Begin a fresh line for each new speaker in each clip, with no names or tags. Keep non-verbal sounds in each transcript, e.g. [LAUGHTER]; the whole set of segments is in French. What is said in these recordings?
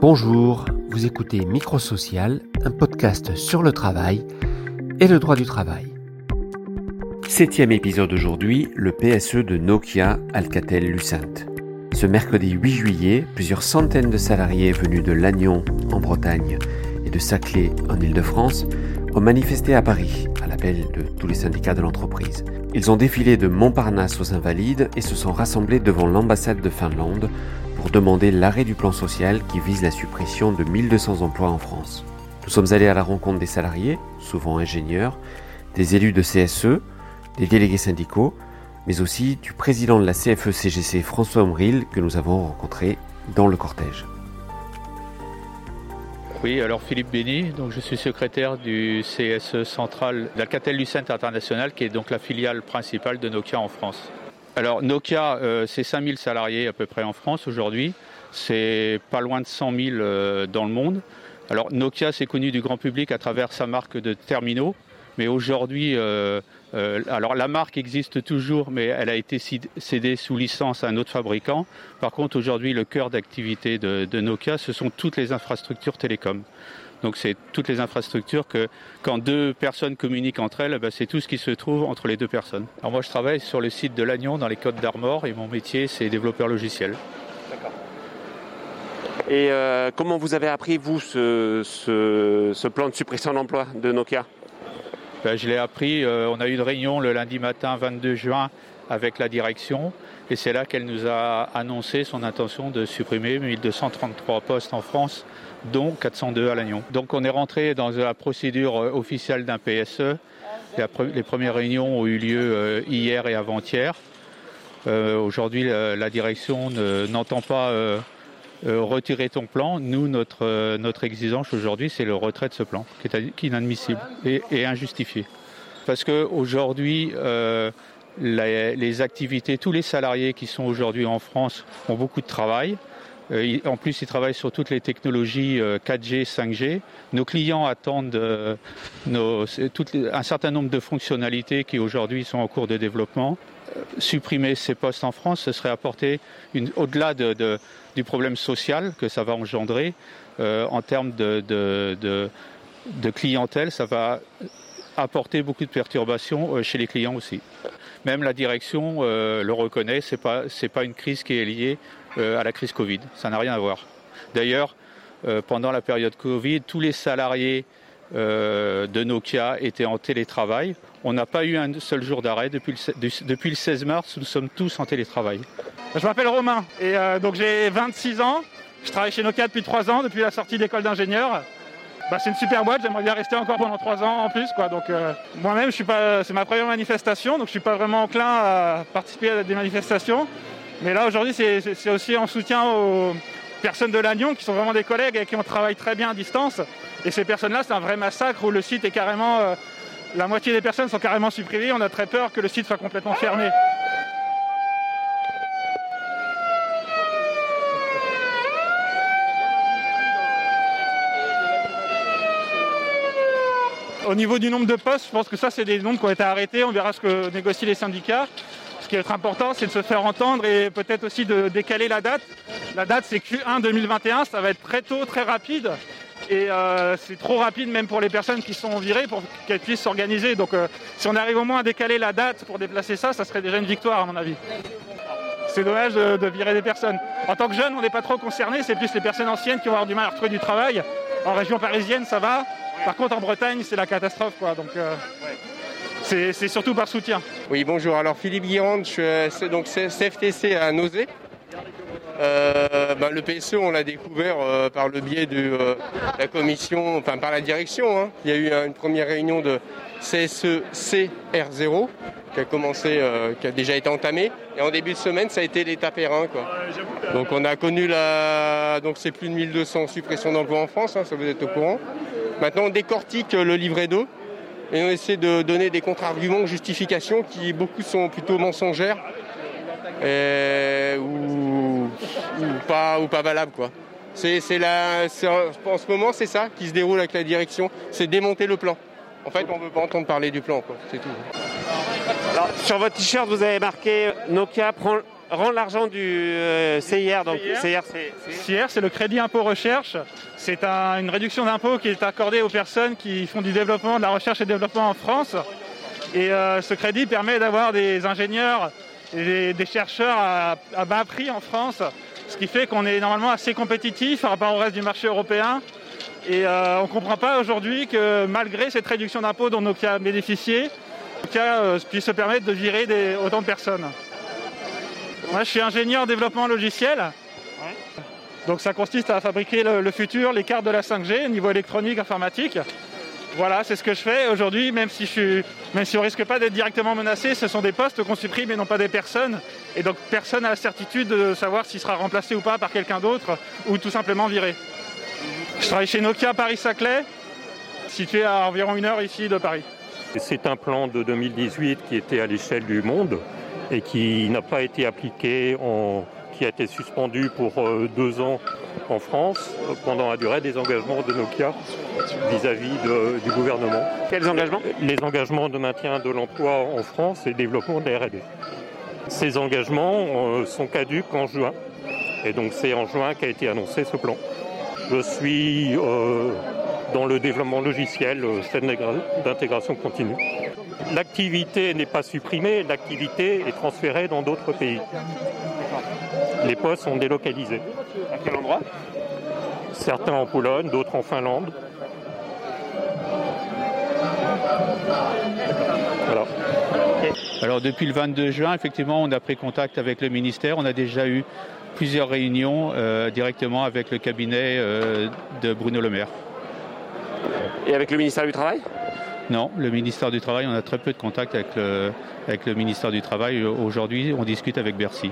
Bonjour, vous écoutez Microsocial, un podcast sur le travail et le droit du travail. Septième épisode aujourd'hui, le PSE de Nokia Alcatel-Lucent. Ce mercredi 8 juillet, plusieurs centaines de salariés venus de Lannion en Bretagne et de Saclay en Île-de-France ont manifesté à Paris à l'appel de tous les syndicats de l'entreprise. Ils ont défilé de Montparnasse aux Invalides et se sont rassemblés devant l'ambassade de Finlande pour demander l'arrêt du plan social qui vise la suppression de 1200 emplois en France. Nous sommes allés à la rencontre des salariés, souvent ingénieurs, des élus de CSE, des délégués syndicaux, mais aussi du président de la CFE-CGC François Omril que nous avons rencontré dans le cortège.
Oui, alors Philippe Béni, je suis secrétaire du CSE central d'Alcatel-Lucent International, qui est donc la filiale principale de Nokia en France. Alors Nokia, euh, c'est 5000 salariés à peu près en France aujourd'hui. C'est pas loin de 100 000 euh, dans le monde. Alors Nokia, c'est connu du grand public à travers sa marque de terminaux. Mais aujourd'hui, euh, alors la marque existe toujours, mais elle a été cédée sous licence à un autre fabricant. Par contre, aujourd'hui, le cœur d'activité de, de Nokia, ce sont toutes les infrastructures télécom. Donc c'est toutes les infrastructures que quand deux personnes communiquent entre elles, ben, c'est tout ce qui se trouve entre les deux personnes. Alors moi je travaille sur le site de Lannion dans les Côtes d'Armor et mon métier c'est développeur logiciel. D'accord.
Et euh, comment vous avez appris vous ce, ce, plan de suppression d'emploi de Nokia?
Ben, Je l'ai appris, euh, on a eu une réunion le lundi matin 22 juin avec la direction et c'est là qu'elle nous a annoncé son intention de supprimer 1233 postes en France dont 402 à Lannion. Donc on est rentré dans la procédure euh, officielle d'un PSE. Les premières réunions ont eu lieu euh, hier et avant-hier. Euh, aujourd'hui, la direction n'entend pas retirer ton plan. Nous, notre, exigence aujourd'hui, c'est le retrait de ce plan, qui est, inadmissible et, injustifié. Parce qu'aujourd'hui, les activités, tous les salariés qui sont aujourd'hui en France ont beaucoup de travail. Euh, en plus, ils travaillent sur toutes les technologies 4G, euh, 5G. Nos clients attendent euh, un certain nombre de fonctionnalités qui aujourd'hui sont en cours de développement. Supprimer ces postes en France, ce serait apporter, au-delà du problème social que ça va engendrer, en termes de, de, clientèle, ça va apporter beaucoup de perturbations chez les clients aussi. Même la direction le reconnaît, ce n'est pas, une crise qui est liée euh, à la crise Covid. Ça n'a rien à voir. D'ailleurs, euh, pendant la période Covid, tous les salariés euh, de Nokia étaient en télétravail. On n'a pas eu un seul jour d'arrêt depuis, le 16 mars. Nous sommes tous en télétravail.
Je m'appelle Romain et donc j'ai 26 ans. Je travaille chez Nokia depuis 3 ans, depuis la sortie d'école d'ingénieur. Bah, c'est une super boîte, j'aimerais bien rester encore pendant 3 ans en plus. Quoi. Donc moi-même, c'est ma première manifestation, donc je suis pas vraiment enclin à participer à des manifestations. Mais là, aujourd'hui, c'est aussi en soutien aux personnes de Lannion qui sont vraiment des collègues et qui on travaille très bien à distance. Et ces personnes-là, c'est un vrai massacre où le site est carrément. Euh, la moitié des personnes sont carrément supprimées. On a très peur que le site soit complètement fermé. Au niveau du nombre de postes, je pense que ça, c'est des nombres qui ont été arrêtés. On verra ce que négocient les syndicats qui est important, c'est de se faire entendre et peut-être aussi de décaler la date. La date, c'est Q1 2021, ça va être très tôt, très rapide. Et euh, c'est trop rapide même pour les personnes qui sont virées pour qu'elles puissent s'organiser. Donc euh, si on arrive au moins à décaler la date pour déplacer ça, ça serait déjà une victoire à mon avis. C'est dommage de, virer des personnes. En tant que jeune, on n'est pas trop concerné, c'est plus les personnes anciennes qui vont avoir du mal à retrouver du travail. En région parisienne, ça va. Par contre, en Bretagne, c'est la catastrophe. Quoi. Donc, euh, c'est surtout par soutien.
Oui, bonjour. Alors Philippe Guirande, je suis donc CFTC à Nausée. Euh, ben, le PSE, on l'a découvert euh, par le biais de la commission, enfin par la direction. Hein. Il y a eu une première réunion de CSE CR0 qui a commencé, qui a déjà été entamée. Et en début de semaine, ça a été l'étape R1. Donc on a connu la, donc c'est plus de 1200 suppressions d'emplois en France, hein, ça vous êtes au courant. Maintenant, on décortique le livret d'eau et on essaie de donner des contre-arguments, justifications qui beaucoup sont plutôt mensongères ou, pas, ou pas valables. Quoi. En ce moment, c'est ça qui se déroule avec la direction, c'est démonter le plan. En fait, on ne veut pas entendre parler du plan, c'est tout.
sur votre t-shirt, vous avez marqué Nokia prend rend l'argent du euh, CIR. Donc CIR,
c'est le crédit impôt recherche. C'est une réduction d'impôt qui est accordée aux personnes qui font du développement, de la recherche et développement en France. Et euh, ce crédit permet d'avoir des ingénieurs et des, chercheurs à, bas prix en France, ce qui fait qu'on est normalement assez compétitif par rapport au reste du marché européen. Et euh, on ne comprend pas aujourd'hui que malgré cette réduction d'impôt dont Nokia a bénéficié, Nokia puisse se permettre de virer autant de personnes. Moi, je suis ingénieur en développement logiciel. Donc ça consiste à fabriquer le, futur, les cartes de la 5G, niveau électronique, informatique. Voilà, c'est ce que je fais aujourd'hui, même si je même si on risque pas d'être directement menacé, ce sont des postes qu'on supprime et non pas des personnes. Et donc personne n'a la certitude de savoir s'il sera remplacé ou pas par quelqu'un d'autre, ou tout simplement viré. Je travaille chez Nokia Paris-Saclay, situé à environ une heure ici de Paris.
C'est un plan de 2018 qui était à l'échelle du monde et qui n'a pas été appliqué, qui a été suspendu pour euh, deux ans en France pendant la durée des engagements de Nokia vis-à-vis du gouvernement.
Quels engagements?
Les engagements de maintien de l'emploi en France et développement de la R&D. Ces engagements euh, sont caducs en juin et donc c'est en juin qu'a été annoncé ce plan. Je suis euh, dans le développement logiciel, chaîne d'intégration continue l'activité n'est pas supprimée, l'activité est transférée dans d'autres pays. Les postes sont délocalisés.
À quel endroit?
Certains en Pologne, d'autres en Finlande.
Alors depuis le 22 juin, effectivement, on a pris contact avec le ministère. On a déjà eu plusieurs réunions euh, directement avec le cabinet euh, de Bruno Le Maire.
Et avec le ministère du Travail?
Non, le ministère du Travail, on a très peu de contact avec le, avec le ministère du Travail. Aujourd'hui, on discute avec Bercy.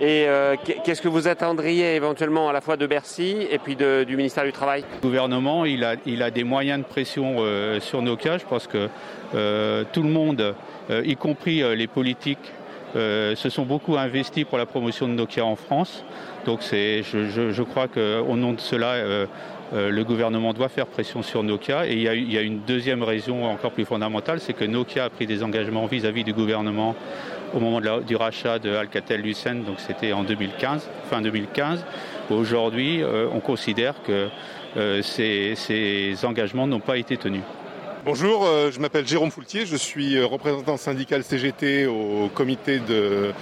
Et euh, qu'est-ce que vous attendriez éventuellement à la fois de Bercy et puis du ministère du Travail?
Le gouvernement, il a, il a des moyens de pression euh, sur nos cas. Je pense que euh, tout le monde, y compris les politiques, se sont beaucoup investis pour la promotion de Nokia en France. Donc je, je, je, crois qu'au nom de cela, euh, le gouvernement doit faire pression sur Nokia. Et il y, a, une deuxième raison encore plus fondamentale, c'est que Nokia a pris des engagements vis-à-vis du gouvernement au moment du rachat de Alcatel-Lucent, donc c'était en 2015, fin 2015. Aujourd'hui, euh, on considère que euh, ces engagements n'ont pas été tenus.
Bonjour, je m'appelle Jérôme Foultier, je suis représentant syndical CGT au comité de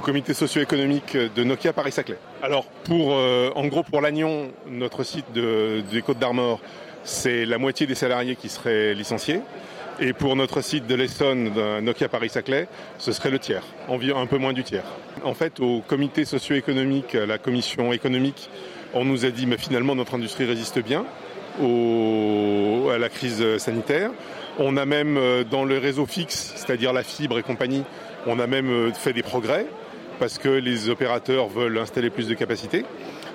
comité socio-économique de Nokia Paris-Saclay. Alors, pour, euh, en gros, pour l'Agnon, notre site des Côtes d'Armor, c'est la moitié des salariés qui seraient licenciés. Et pour notre site de l'Essonne, Nokia Paris-Saclay, ce serait le tiers, environ un peu moins du tiers. En fait, au comité socio-économique, la commission économique, on nous a dit, mais finalement, notre industrie résiste bien à la crise sanitaire. On a même, euh, dans le réseau fixe, c'est-à-dire la fibre et compagnie, on a même euh, fait des progrès parce que les opérateurs veulent installer plus de capacités.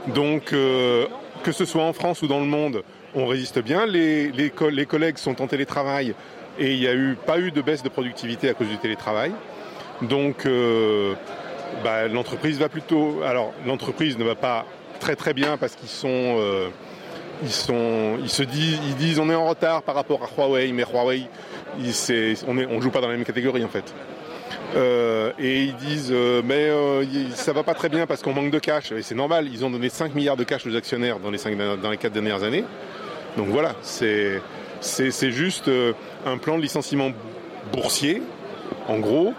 Donc, euh, que ce soit en France ou dans le monde, on résiste bien. Les, les, collègues sont en télétravail et il n'y a eu, pas eu de baisse de productivité à cause du télétravail. Donc, bah, l'entreprise va plutôt. Alors, l'entreprise ne va pas très très bien parce qu'ils sont. Ils, se disent, ils disent on est en retard par rapport à Huawei, mais Huawei, on ne joue pas dans la même catégorie en fait. Euh, et ils disent euh, mais euh, ça va pas très bien parce qu'on manque de cash. Et c'est normal, ils ont donné 5 milliards de cash aux actionnaires dans les, 5, dans les 4 dernières années. Donc voilà, c'est, c'est, juste un plan de licenciement boursier, en gros,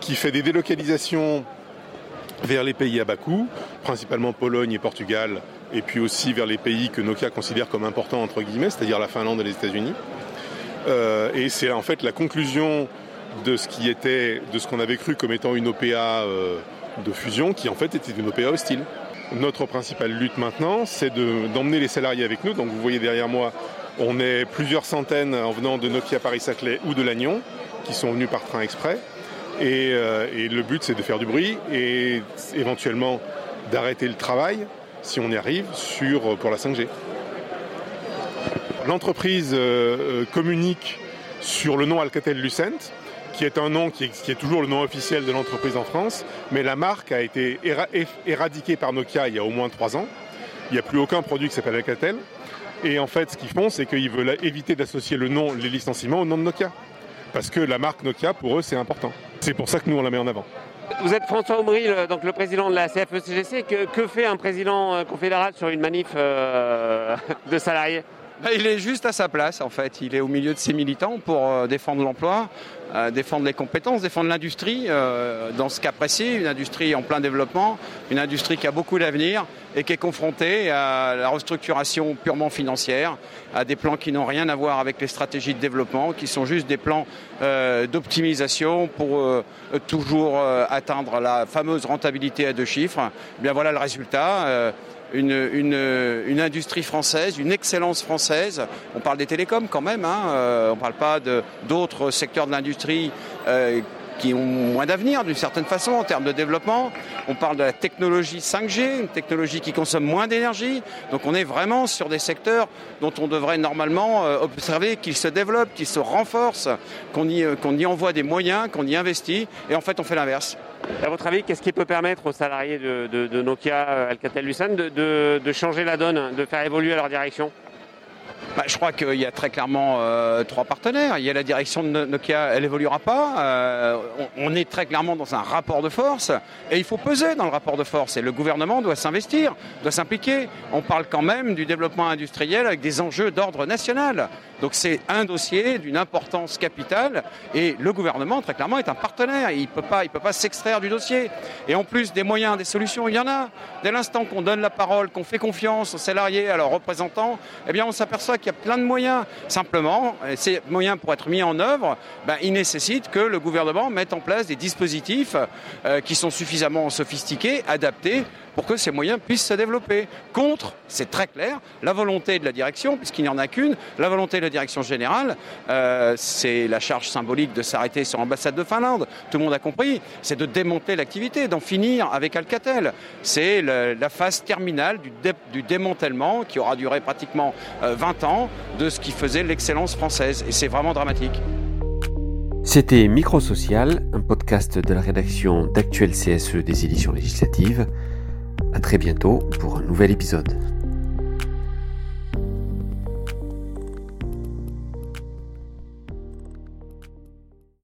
qui fait des délocalisations vers les pays à bas coût, principalement Pologne et Portugal, et puis aussi vers les pays que Nokia considère comme importants, entre guillemets, c'est-à-dire la Finlande et les États-Unis. et c'est en fait la conclusion de ce qui était, de ce qu'on avait cru comme étant une OPA euh, de fusion, qui en fait était une OPA hostile. Notre principale lutte maintenant, c'est d'emmener les salariés avec nous. Donc vous voyez derrière moi, on est plusieurs centaines en venant de Nokia Paris-Saclay ou de Lannion, qui sont venus par train exprès. Et, euh, le but, c'est de faire du bruit et éventuellement d'arrêter le travail, si on y arrive, sur, pour la 5G. L'entreprise euh, communique sur le nom Alcatel-Lucent, qui est un nom qui est, toujours le nom officiel de l'entreprise en France, mais la marque a été éradiquée par Nokia il y a au moins trois ans. Il n'y a plus aucun produit qui s'appelle Alcatel. Et en fait, ce qu'ils font, c'est qu'ils veulent éviter d'associer le nom, les licenciements au nom de Nokia. Parce que la marque Nokia, pour eux, c'est important. C'est pour ça que nous, on la met en avant.
Vous êtes François Aumry, donc le président de la CFE-CGC. Que, que, fait un président confédéral sur une manif [LAUGHS] de salariés?
Bah, il est juste à sa place en fait. Il est au milieu de ses militants pour euh, défendre l'emploi, euh, défendre les compétences, défendre l'industrie. Euh, dans ce cas précis, une industrie en plein développement, une industrie qui a beaucoup d'avenir et qui est confrontée à la restructuration purement financière, à des plans qui n'ont rien à voir avec les stratégies de développement, qui sont juste des plans d'optimisation pour toujours atteindre la fameuse rentabilité à deux chiffres. Eh bien voilà le résultat une, industrie française, une excellence française. On parle des télécoms quand même, hein, euh, on ne parle pas d'autres secteurs de l'industrie euh, qui ont moins d'avenir d'une certaine façon en termes de développement. On parle de la technologie 5G, une technologie qui consomme moins d'énergie. Donc on est vraiment sur des secteurs dont on devrait normalement euh, observer qu'ils se développent, qu'ils se renforcent, qu'on y, qu'on y envoie des moyens, qu'on y investit. Et en fait, on fait l'inverse.
À votre avis, qu'est-ce qui peut permettre aux salariés de, Nokia euh, Alcatel-Lucent de changer la donne, de faire évoluer leur direction?
Bah, je crois qu'il y a très clairement euh, trois partenaires. Il y a la direction de Nokia, elle évoluera pas. Euh, on, est très clairement dans un rapport de force et il faut peser dans le rapport de force. Et le gouvernement doit s'investir, doit s'impliquer. On parle quand même du développement industriel avec des enjeux d'ordre national. Donc c'est un dossier d'une importance capitale et le gouvernement très clairement est un partenaire. Il peut pas, peut pas s'extraire du dossier. Et en plus des moyens, des solutions, il y en a. Dès l'instant qu'on donne la parole, qu'on fait confiance aux salariés, à leurs représentants, eh bien on s'aperçoit qu'il y a plein de moyens. Simplement, ces moyens pour être mis en œuvre, ben, ils nécessitent que le gouvernement mette en place des dispositifs euh, qui sont suffisamment sophistiqués, adaptés pour que ces moyens puissent se développer. Contre, c'est très clair, la volonté de la direction, puisqu'il n'y en a qu'une, la volonté de la direction générale, euh, c'est la charge symbolique de s'arrêter sur l'ambassade de Finlande, tout le monde a compris, c'est de démonter l'activité, d'en finir avec Alcatel. C'est la phase terminale du, démantèlement qui aura duré pratiquement 20 euh, de ce qui faisait l'excellence française. Et c'est vraiment dramatique.
C'était Microsocial, un podcast de la rédaction d'Actuel CSE des éditions législatives. À très bientôt pour un nouvel épisode.